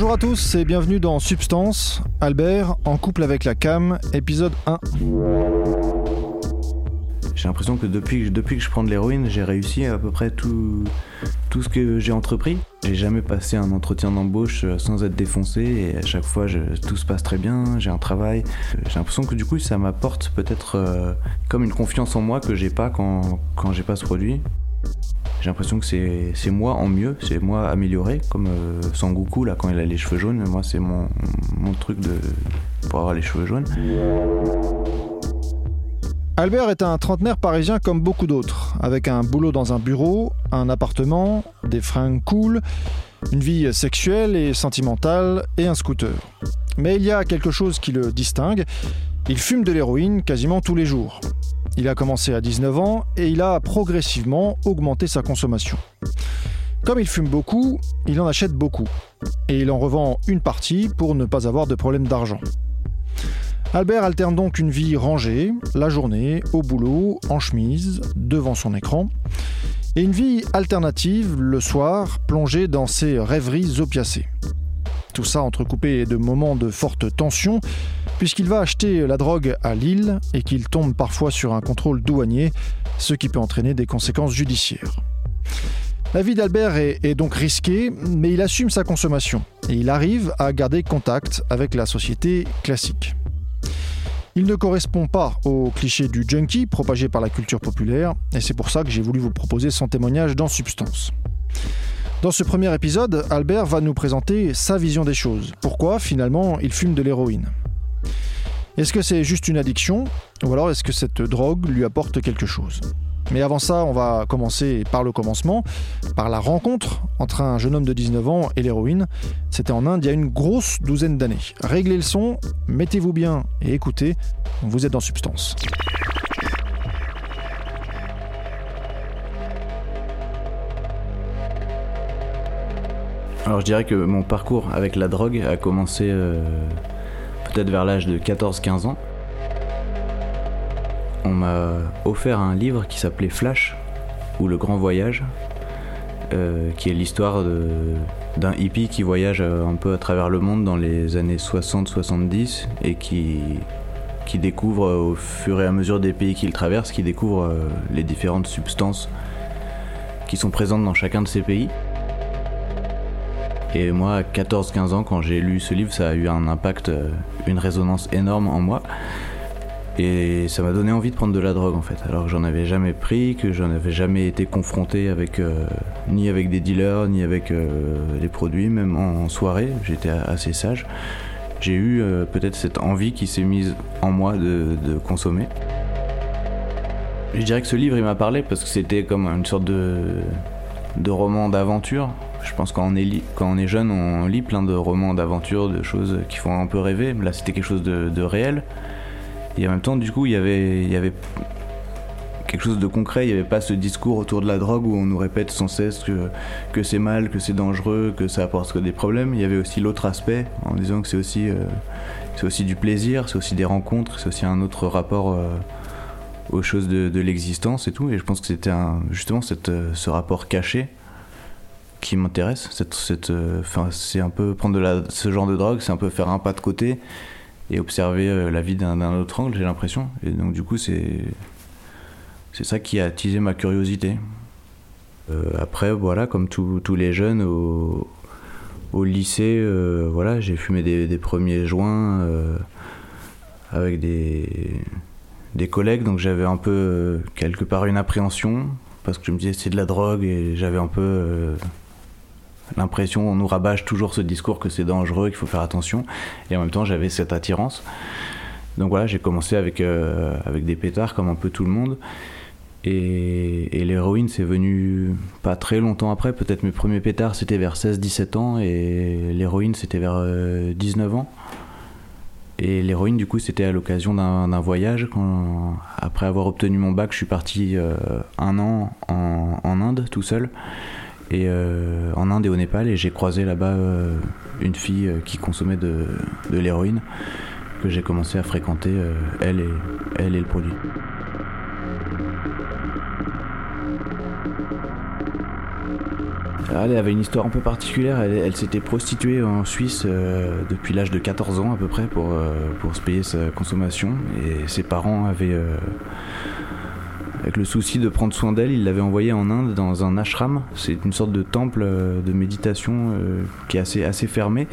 Bonjour à tous et bienvenue dans Substance, Albert en couple avec la cam, épisode 1. J'ai l'impression que depuis, que je prends de l'héroïne, j'ai réussi à peu près tout, tout ce que j'ai entrepris. J'ai jamais passé un entretien d'embauche euh, sans être défoncé et à chaque fois tout se passe très bien, j'ai un travail. J'ai l'impression que du coup ça m'apporte peut-être euh, comme une confiance en moi que j'ai pas quand, quand j'ai pas ce produit. J'ai l'impression que c'est moi en mieux, c'est moi amélioré, comme euh, Sangoku là quand il a les cheveux jaunes. Moi c'est mon, mon truc de pour avoir les cheveux jaunes. Albert est un trentenaire parisien comme beaucoup d'autres, avec un boulot dans un bureau, un appartement, des fringues cool, une vie sexuelle et sentimentale et un scooter. Mais il y a quelque chose qui le distingue, il fume de l'héroïne quasiment tous les jours. Il a commencé à 19 ans et il a progressivement augmenté sa consommation. Comme il fume beaucoup, il en achète beaucoup. Et il en revend une partie pour ne pas avoir de problème d'argent. Albert alterne donc une vie rangée, la journée, au boulot, en chemise, devant son écran, et une vie alternative le soir, plongée dans ses rêveries opiacées. Tout ça entrecoupé de moments de forte tension, puisqu'il va acheter la drogue à Lille et qu'il tombe parfois sur un contrôle douanier, ce qui peut entraîner des conséquences judiciaires. La vie d'Albert est, donc risquée, mais il assume sa consommation et il arrive à garder contact avec la société classique. Il ne correspond pas au cliché du junkie propagé par la culture populaire, et c'est pour ça que j'ai voulu vous proposer son témoignage dans Substance. Dans ce premier épisode, Albert va nous présenter sa vision des choses. Pourquoi finalement il fume de l'héroïne? Est-ce que c'est juste une addiction? Ou alors est-ce que cette drogue lui apporte quelque chose? Mais avant ça, on va commencer par le commencement, par la rencontre entre un jeune homme de 19 ans et l'héroïne. C'était en Inde il y a une grosse douzaine d'années. Réglez le son, mettez-vous bien et écoutez, vous êtes dans Substance. Alors je dirais que mon parcours avec la drogue a commencé euh, peut-être vers l'âge de 14-15 ans. On m'a offert un livre qui s'appelait Flash, ou Le Grand Voyage, euh, qui est l'histoire d'un hippie qui voyage euh, un peu à travers le monde dans les années 60-70 et qui, qui découvre au fur et à mesure des pays qu'il traverse, qui découvre les différentes substances qui sont présentes dans chacun de ces pays. Et moi, à 14-15 ans, quand j'ai lu ce livre, ça a eu un impact, euh, une résonance énorme en moi. Et ça m'a donné envie de prendre de la drogue en fait. Alors que j'en avais jamais pris, que j'en avais jamais été confronté avec euh, ni avec des dealers, ni avec euh, les produits, même en, soirée. J'étais assez sage. J'ai eu peut-être cette envie qui s'est mise en moi de, de, consommer. Je dirais que ce livre il m'a parlé parce que c'était comme une sorte de, de roman d'aventure je pense quand on est, quand on est jeune, on lit plein de romans d'aventure, de choses qui font un peu rêver. Là, c'était quelque chose de, réel. Et en même temps, du coup, il y avait, quelque chose de concret. Il n'y avait pas ce discours autour de la drogue où on nous répète sans cesse que, c'est mal, que c'est dangereux, que ça apporte des problèmes. Il y avait aussi l'autre aspect en disant que c'est aussi, euh, du plaisir, c'est aussi des rencontres, c'est aussi un autre rapport euh, aux choses de, l'existence et tout. Et je pense que c'était justement euh, ce rapport caché qui m'intéresse. Cette, euh, c'est un peu prendre de la, ce genre de drogue, c'est un peu faire un pas de côté et observer euh, la vie d'un autre angle, j'ai l'impression. Et donc du coup, c'est ça qui a attisé ma curiosité. Euh, après, voilà, comme tous les jeunes au, au lycée, voilà, j'ai fumé des, des, premiers joints avec des, des collègues, donc j'avais un peu quelque part une appréhension parce que je me disais c'est de la drogue et j'avais un peu l'impression, on nous rabâche toujours ce discours que c'est dangereux, qu'il faut faire attention. Et en même temps, j'avais cette attirance. Donc voilà, j'ai commencé avec, euh, avec des pétards comme un peu tout le monde. Et, l'héroïne, c'est venu pas très longtemps après. Peut-être mes premiers pétards, c'était vers 16-17 ans. Et l'héroïne, c'était vers 19 euh, ans. Et l'héroïne, du coup, c'était à l'occasion d'un voyage. Quand, après avoir obtenu mon bac, je suis parti euh, un an en, en Inde tout seul et euh, en Inde et au Népal et j'ai croisé là-bas euh, une fille euh, qui consommait de, l'héroïne que j'ai commencé à fréquenter elle et elle et le produit. elle avait une histoire un peu particulière. Elle, s'était prostituée en Suisse depuis l'âge de 14 ans à peu près pour, pour se payer sa consommation. Et ses parents avaient, avec le souci de prendre soin d'elle, ils l'avaient envoyée en Inde dans un ashram. C'est une sorte de temple de méditation qui est assez, assez fermé.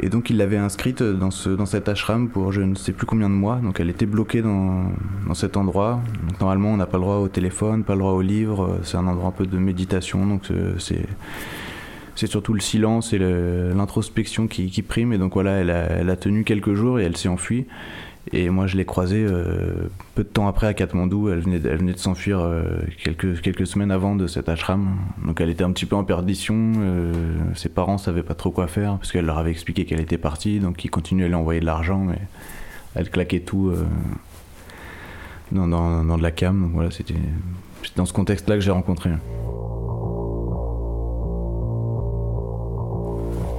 Et donc il l'avait inscrite dans, ce, dans cet ashram pour je ne sais plus combien de mois. Donc elle était bloquée dans, dans cet endroit. Normalement on n'a pas le droit au téléphone, pas le droit au livre. C'est un endroit un peu de méditation. Donc c'est c'est surtout le silence et l'introspection qui, qui, prime. Et donc voilà, elle a, elle a tenu quelques jours et elle s'est enfuie. Et moi, je l'ai croisée euh, peu de temps après à Katmandou. Elle venait, elle venait de s'enfuir euh, quelques, quelques semaines avant de cet ashram. Donc elle était un petit peu en perdition. Euh, ses parents savaient pas trop quoi faire parce qu'elle leur avait expliqué qu'elle était partie. Donc ils continuaient à lui envoyer de l'argent, mais elle claquait tout dans, dans, dans, de la cam. Donc voilà, c'était dans ce contexte-là que j'ai rencontré.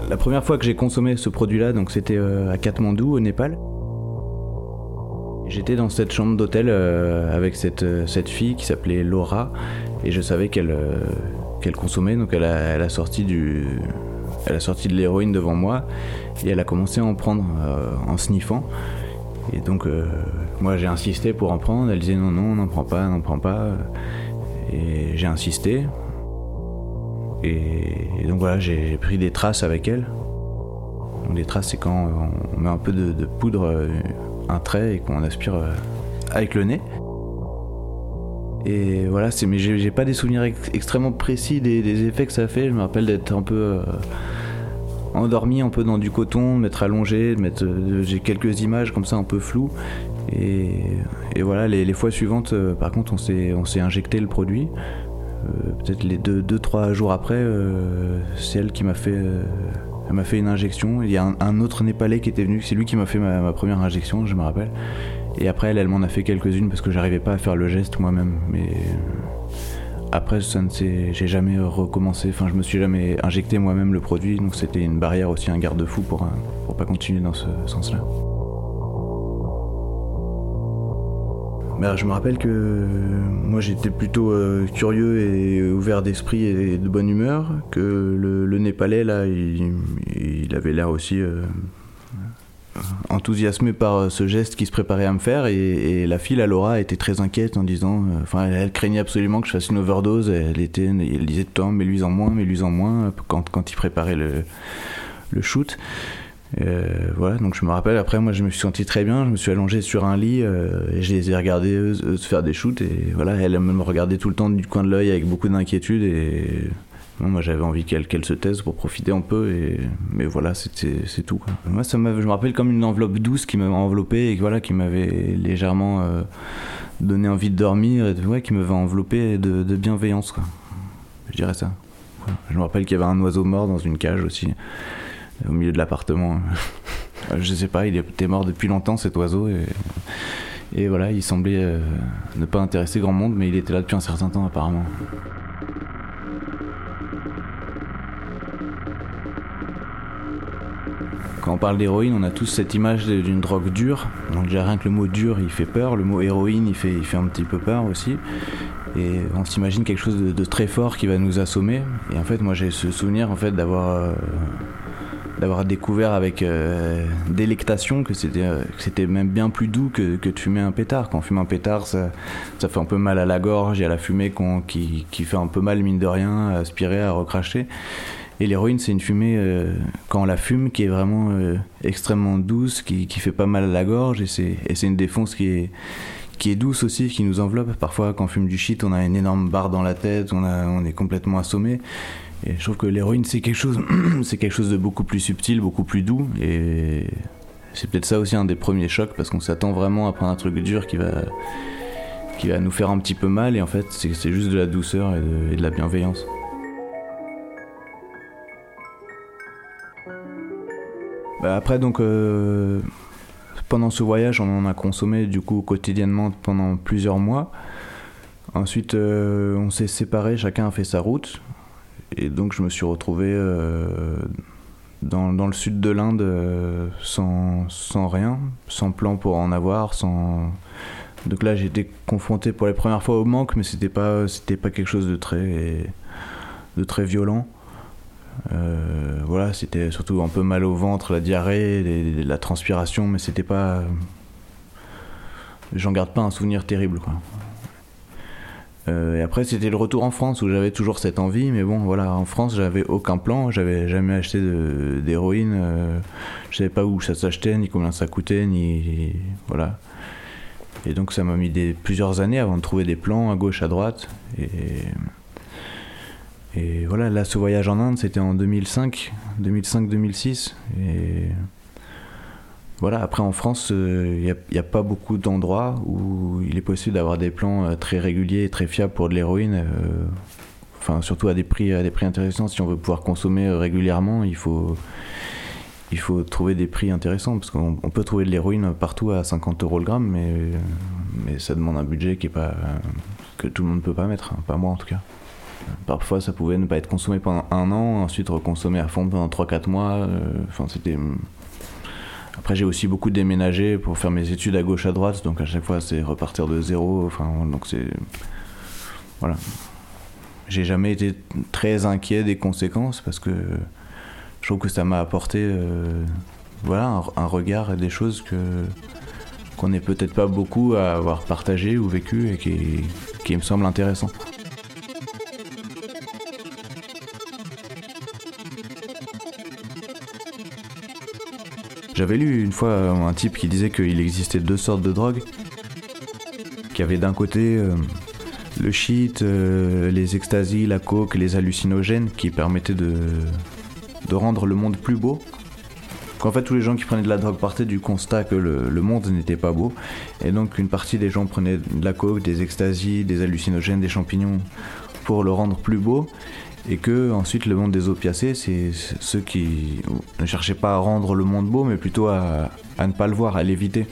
La première fois que j'ai consommé ce produit-là, donc c'était à Katmandou, au Népal. J'étais dans cette chambre d'hôtel euh, avec cette, euh, cette fille qui s'appelait Laura et je savais qu'elle euh, consommait donc elle a, sorti du elle a sorti de l'héroïne devant moi et elle a commencé à en prendre en sniffant. Et donc moi j'ai insisté pour en prendre elle disait non non n'en prend pas n'en prend pas et j'ai insisté. Et, donc voilà j'ai pris des traces avec elle. Donc des traces c'est quand on met un peu de poudre un trait et qu'on aspire euh, avec le nez. Et voilà, c'est, mais j'ai, pas des souvenirs extrêmement précis des, effets que ça fait. Je me rappelle d'être un peu euh, endormi, un peu dans du coton, m'être allongé, mettre, euh, j'ai quelques images comme ça un peu floues. Et, voilà, les, fois suivantes, par contre, on s'est, on s'est injecté le produit. peut-être les deux, deux, trois jours après, c'est elle qui m'a fait elle m'a fait une injection. Il y a un, autre Népalais qui était venu, c'est lui qui m'a fait ma, première injection, je me rappelle. Et après, elle, elle m'en a fait quelques-unes parce que j'arrivais pas à faire le geste moi-même. Mais après, ça ne j'ai jamais recommencé. Enfin, je me suis jamais injecté moi-même le produit, donc c'était une barrière aussi, un garde-fou pour, pour pas continuer dans ce sens-là. Je me rappelle que moi j'étais plutôt euh, curieux et ouvert d'esprit et de bonne humeur, que le, Népalais là, il, avait l'air aussi euh, enthousiasmé par euh, ce geste qu'il se préparait à me faire et, la fille, la Laura, était très inquiète en disant, enfin elle, craignait absolument que je fasse une overdose, elle, était, elle disait tout le temps mais lui en moins, mais lui en moins, quand, quand il préparait le shoot. Euh, voilà, donc je me rappelle, après, moi je me suis senti très bien, je me suis allongé sur un lit euh, et je les ai regardés se faire des shoots. Et voilà, elle me regardait tout le temps du coin de l'œil avec beaucoup d'inquiétude. Et moi j'avais envie qu'elle se taise pour profiter un peu. Et, mais voilà, c'est tout. Moi, ça je me rappelle comme une enveloppe douce qui m'avait enveloppé et voilà, qui m'avait légèrement euh, donné envie de dormir et ouais, qui m'avait enveloppé de, de, bienveillance. Quoi. Je dirais ça. Je me rappelle qu'il y avait un oiseau mort dans une cage aussi au milieu de l'appartement. je sais pas, il était mort depuis longtemps cet oiseau et, et voilà, il semblait euh, ne pas intéresser grand monde, mais il était là depuis un certain temps apparemment. Quand on parle d'héroïne, on a tous cette image d'une drogue dure. Donc déjà rien que le mot dur, il fait peur. Le mot héroïne, il fait, il fait un petit peu peur aussi. Et on s'imagine quelque chose de, très fort qui va nous assommer. Et en fait, moi j'ai ce souvenir en fait d'avoir euh, d'avoir découvert avec euh, délectation que c'était euh, c'était même bien plus doux que, que, de fumer un pétard. Quand on fume un pétard, ça, ça fait un peu mal à la gorge, y a la fumée qui, qui, fait un peu mal, mine de rien, à aspirer, à recracher. Et l'héroïne, c'est une fumée, euh, quand on la fume, qui est vraiment extrêmement douce, qui, qui fait pas mal à la gorge, et c'est une défonce qui est, qui est douce aussi, qui nous enveloppe. Parfois, quand on fume du shit, on a une énorme barre dans la tête, on, a, on est complètement assommé. Je trouve que l'héroïne, c'est quelque chose, c'est quelque chose de beaucoup plus subtil, beaucoup plus doux. Et c'est peut-être ça aussi un des premiers chocs, parce qu'on s'attend vraiment à prendre un truc dur qui va, qui va nous faire un petit peu mal. Et en fait, c'est juste de la douceur et de, la bienveillance. Bah, après, donc, euh, pendant ce voyage, on en a consommé du coup quotidiennement pendant plusieurs mois. Ensuite, euh, on s'est séparés, chacun a fait sa route. Et donc je me suis retrouvé euh, dans, dans, le sud de l'Inde euh, sans, sans, rien, sans plan pour en avoir, sans... Donc là j'ai été confronté pour la première fois au manque, mais c'était pas, c'était pas quelque chose de très, de très violent. voilà, c'était surtout un peu mal au ventre, la diarrhée, la transpiration, mais c'était pas. J'en garde pas un souvenir terrible, quoi. Et après, c'était le retour en France où j'avais toujours cette envie, mais bon, voilà, en France, j'avais aucun plan, j'avais jamais acheté d'héroïne, je savais pas où ça s'achetait, ni combien ça coûtait, ni. Voilà. Et donc ça m'a mis plusieurs années avant de trouver des plans à gauche, à droite. Et, voilà, là, ce voyage en Inde, c'était en 2005, 2005-2006. Et voilà, après en France, il euh, n'y a, pas beaucoup d'endroits où il est possible d'avoir des plans euh, très réguliers et très fiables pour de l'héroïne. Euh, enfin, surtout à des prix, à des prix intéressants. Si on veut pouvoir consommer régulièrement, il faut il faut trouver des prix intéressants parce qu'on peut trouver de l'héroïne partout à 50 euros le gramme, mais, mais ça demande un budget qui est pas que tout le monde ne peut pas mettre, hein, pas moi en tout cas. Parfois, ça pouvait ne pas être consommé pendant un an, ensuite reconsommé à fond pendant 3-4 mois. Euh, enfin, c'était. Après, j'ai aussi beaucoup déménagé pour faire mes études à gauche à droite, donc à chaque fois, c'est repartir de zéro. Enfin, donc c'est. Voilà. J'ai jamais été très inquiet des conséquences parce que je trouve que ça m'a apporté euh, voilà, un, regard et des choses que qu'on n'est peut-être pas beaucoup à avoir partagé ou vécu et qui, qui me semble intéressant. J'avais lu une fois un type qui disait qu'il existait deux sortes de drogues. Qu'il y avait d'un côté euh, le shit, euh, les extasies, la coke, les hallucinogènes qui permettaient de, rendre le monde plus beau. Qu'en fait, tous les gens qui prenaient de la drogue partaient du constat que le, monde n'était pas beau. Et donc, une partie des gens prenaient de la coke, des extasies, des hallucinogènes, des champignons pour le rendre plus beau. Et que, ensuite, le monde des opiacés, c'est ceux qui ne cherchaient pas à rendre le monde beau, mais plutôt à, ne pas le voir, à l'éviter.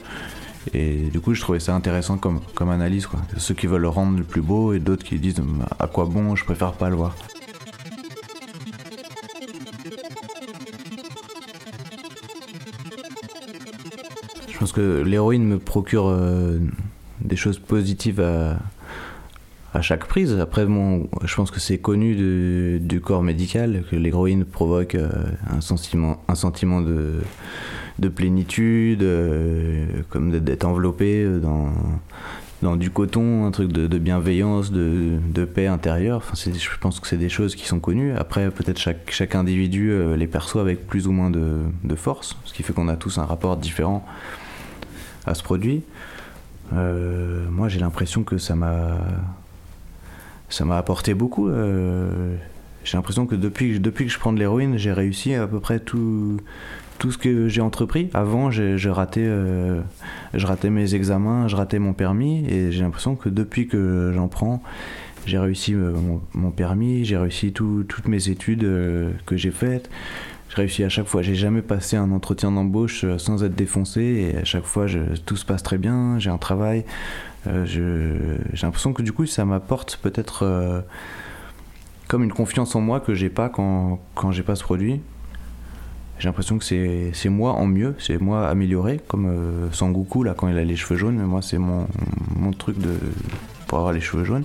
Et du coup, je trouvais ça intéressant comme, comme analyse. Quoi. Ceux qui veulent le rendre le plus beau et d'autres qui disent à quoi bon, je préfère pas le voir. Je pense que l'héroïne me procure euh, des choses positives à, à chaque prise. Après, je pense que c'est connu du corps médical que l'héroïne provoque euh, un sentiment, un sentiment de, de plénitude, euh, comme d'être enveloppé dans, dans du coton, un truc de, bienveillance, de, de, paix intérieure. Enfin, je pense que c'est des choses qui sont connues. Après, peut-être chaque, chaque individu les perçoit avec plus ou moins de, de force, ce qui fait qu'on a tous un rapport différent à ce produit. Euh, moi, j'ai l'impression que ça m'a ça m'a apporté beaucoup. Euh, j'ai l'impression que depuis, depuis que je prends de l'héroïne, j'ai réussi à peu près tout, tout ce que j'ai entrepris. Avant, je ratais, euh, je ratais mes examens, je ratais mon permis, et j'ai l'impression que depuis que j'en prends, j'ai réussi mon, permis, j'ai réussi toutes mes études que j'ai faites, je réussis à chaque fois. J'ai jamais passé un entretien d'embauche euh, sans être défoncé et à chaque fois tout se passe très bien. J'ai un travail. Euh, j'ai l'impression que du coup ça m'apporte peut-être euh, comme une confiance en moi que j'ai pas quand, j'ai pas ce produit. J'ai l'impression que c'est moi en mieux, c'est moi amélioré, comme euh, Sangoku là quand il a les cheveux jaunes. Mais moi c'est mon, mon truc de pour avoir les cheveux jaunes.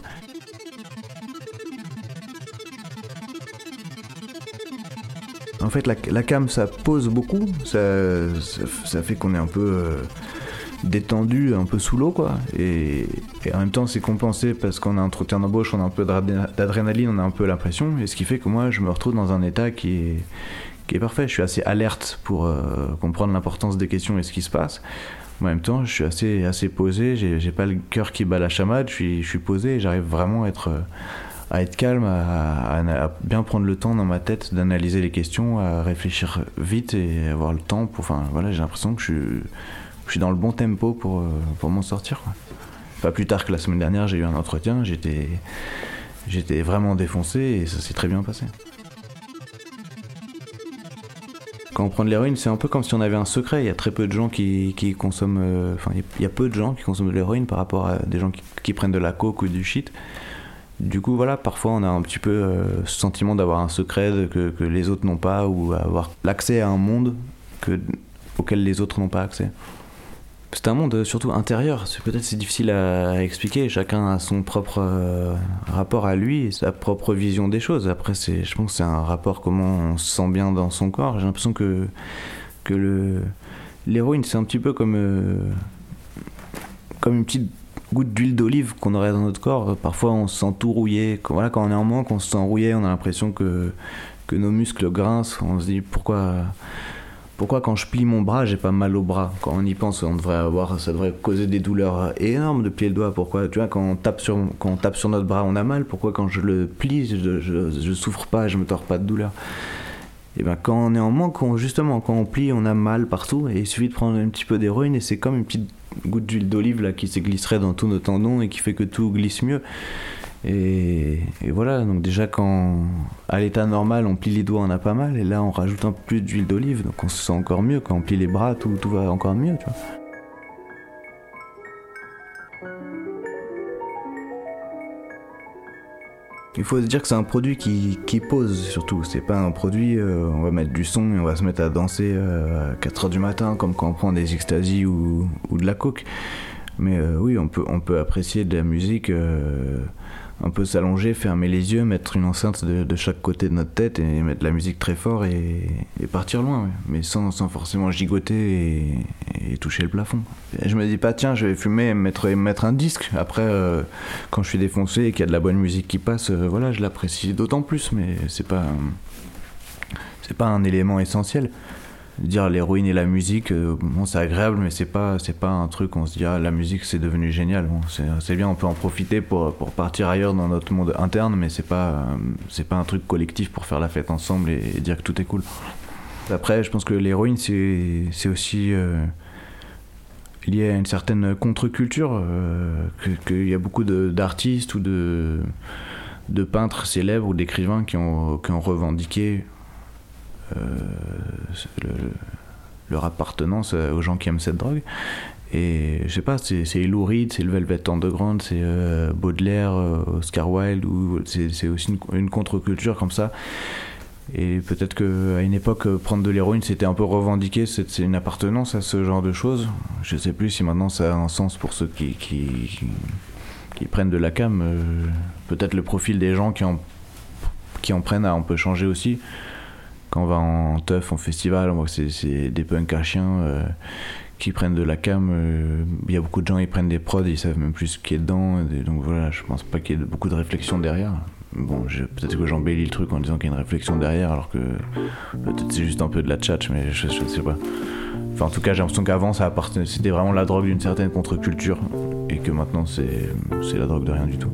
En fait, la, cam, ça pose beaucoup. Ça, fait qu'on est un peu euh, détendu, un peu sous l'eau, quoi. Et, en même temps, c'est compensé parce qu'on a un entretien d'embauche, on a un peu d'adrénaline, on a un peu la pression. Et ce qui fait que moi, je me retrouve dans un état qui est, parfait. Je suis assez alerte pour euh, comprendre l'importance des questions et ce qui se passe. en même temps, je suis assez, assez posé. J'ai pas le cœur qui bat la chamade. Je suis, je posé et j'arrive vraiment à être à être calme, à, bien prendre le temps dans ma tête d'analyser les questions, à réfléchir vite et avoir le temps pour. Enfin, voilà, j'ai l'impression que je suis, dans le bon tempo pour, euh, pour m'en sortir. Pas plus tard que la semaine dernière, j'ai eu un entretien, j'étais, j'étais vraiment défoncé et ça s'est très bien passé. Quand on prend de l'héroïne, c'est un peu comme si on avait un secret. Il y a très peu de gens qui, qui consomment. Euh, enfin, il y a peu de gens qui consomment de l'héroïne par rapport à des gens qui, qui, prennent de la coke ou du shit. Du coup, voilà, parfois on a un petit peu euh, ce sentiment d'avoir un secret que, que, les autres n'ont pas ou avoir l'accès à un monde que, auquel les autres n'ont pas accès. c'est un monde surtout intérieur. Peut-être c'est difficile à, expliquer. Chacun a son propre euh, rapport à lui, sa propre vision des choses. Après, c'est, je pense que c'est un rapport comment on se sent bien dans son corps. J'ai l'impression que que l'héroïne c'est un petit peu comme euh, comme une petite goutte d'huile d'olive qu'on aurait dans notre corps. Parfois, on se sent tout rouillé. Quand, voilà, quand on est en manque, on se sent rouillé. On a l'impression que que nos muscles grincent. On se dit pourquoi pourquoi quand je plie mon bras, j'ai pas mal au bras? Quand on y pense, on devrait avoir, ça devrait causer des douleurs énormes de plier le doigt. Pourquoi Tu vois, quand on tape sur, quand on tape sur notre bras, on a mal? Pourquoi quand je le plie, je, souffre pas, je me tords pas de douleur? Et ben quand on est en manque, justement, quand on plie, on a mal partout. Et il suffit de prendre un petit peu d'héroïne et c'est comme une petite goutte d'huile d'olive là qui se glisserait dans tous nos tendons et qui fait que tout glisse mieux. Et, voilà, donc déjà quand à l'état normal on plie les doigts on a pas mal et là on rajoute un peu plus d'huile d'olive donc on se sent encore mieux. Quand on plie les bras tout, tout va encore mieux. Tu vois. Il faut se dire que c'est un produit qui, qui pose surtout. C'est pas un produit, euh, on va mettre du son et on va se mettre à danser euh, à 4h du matin comme quand on prend des extasies ou, ou de la coke. Mais euh, oui, on peut, on peut apprécier de la musique un peu s'allonger, fermer les yeux, mettre une enceinte de, chaque côté de notre tête et mettre la musique très fort et, partir loin, mais sans, sans, forcément gigoter et, toucher le plafond. je me dis pas, tiens, je vais fumer et mettre, mettre un disque. Après, euh, quand je suis défoncé et qu'il y a de la bonne musique qui passe, euh, voilà, je l'apprécie d'autant plus, mais c'est pas, c'est pas un élément essentiel dire l'héroïne et la musique, euh, bon, c'est agréable, mais c'est pas, c'est pas un truc, on se dit, ah, la musique c'est devenu génial. C'est, bien, on peut en profiter pour, pour partir ailleurs dans notre monde interne, mais c'est pas, euh, c'est pas un truc collectif pour faire la fête ensemble et, dire que tout est cool. Après, je pense que l'héroïne, c'est, aussi euh, lié à une certaine contre-culture, qu'il y a beaucoup de, ou de, de peintres célèbres ou d'écrivains qui ont, qui ont revendiqué le, leur appartenance aux gens qui aiment cette drogue. Et je sais pas, c'est Lou Reed, c'est le Velvet Underground, c'est euh, Baudelaire, euh, Oscar Wilde, ou c'est aussi une, contre-culture comme ça. Et peut-être qu'à une époque, prendre de l'héroïne, c'était un peu revendiqué, c'est une appartenance à ce genre de choses. Je sais plus si maintenant ça a un sens pour ceux qui, qui, qui, prennent de la cam. Euh, peut-être le profil des gens qui en, qui en prennent a un peu changé aussi quand on va en teuf, en festival, on voit que c'est des punks à chiens euh, qui prennent de la cam. Euh, il y a beaucoup de gens, ils prennent des prods, ils savent même plus ce qui est dedans. donc voilà, je pense pas qu'il y ait beaucoup de réflexion derrière. Bon, peut-être que j'embellis le truc en disant qu'il y a une réflexion derrière, alors que peut-être c'est juste un peu de la tchatch, mais je, je sais pas. Enfin, en tout cas, j'ai l'impression qu'avant, c'était vraiment la drogue d'une certaine contre-culture, et que maintenant, c'est la drogue de rien du tout.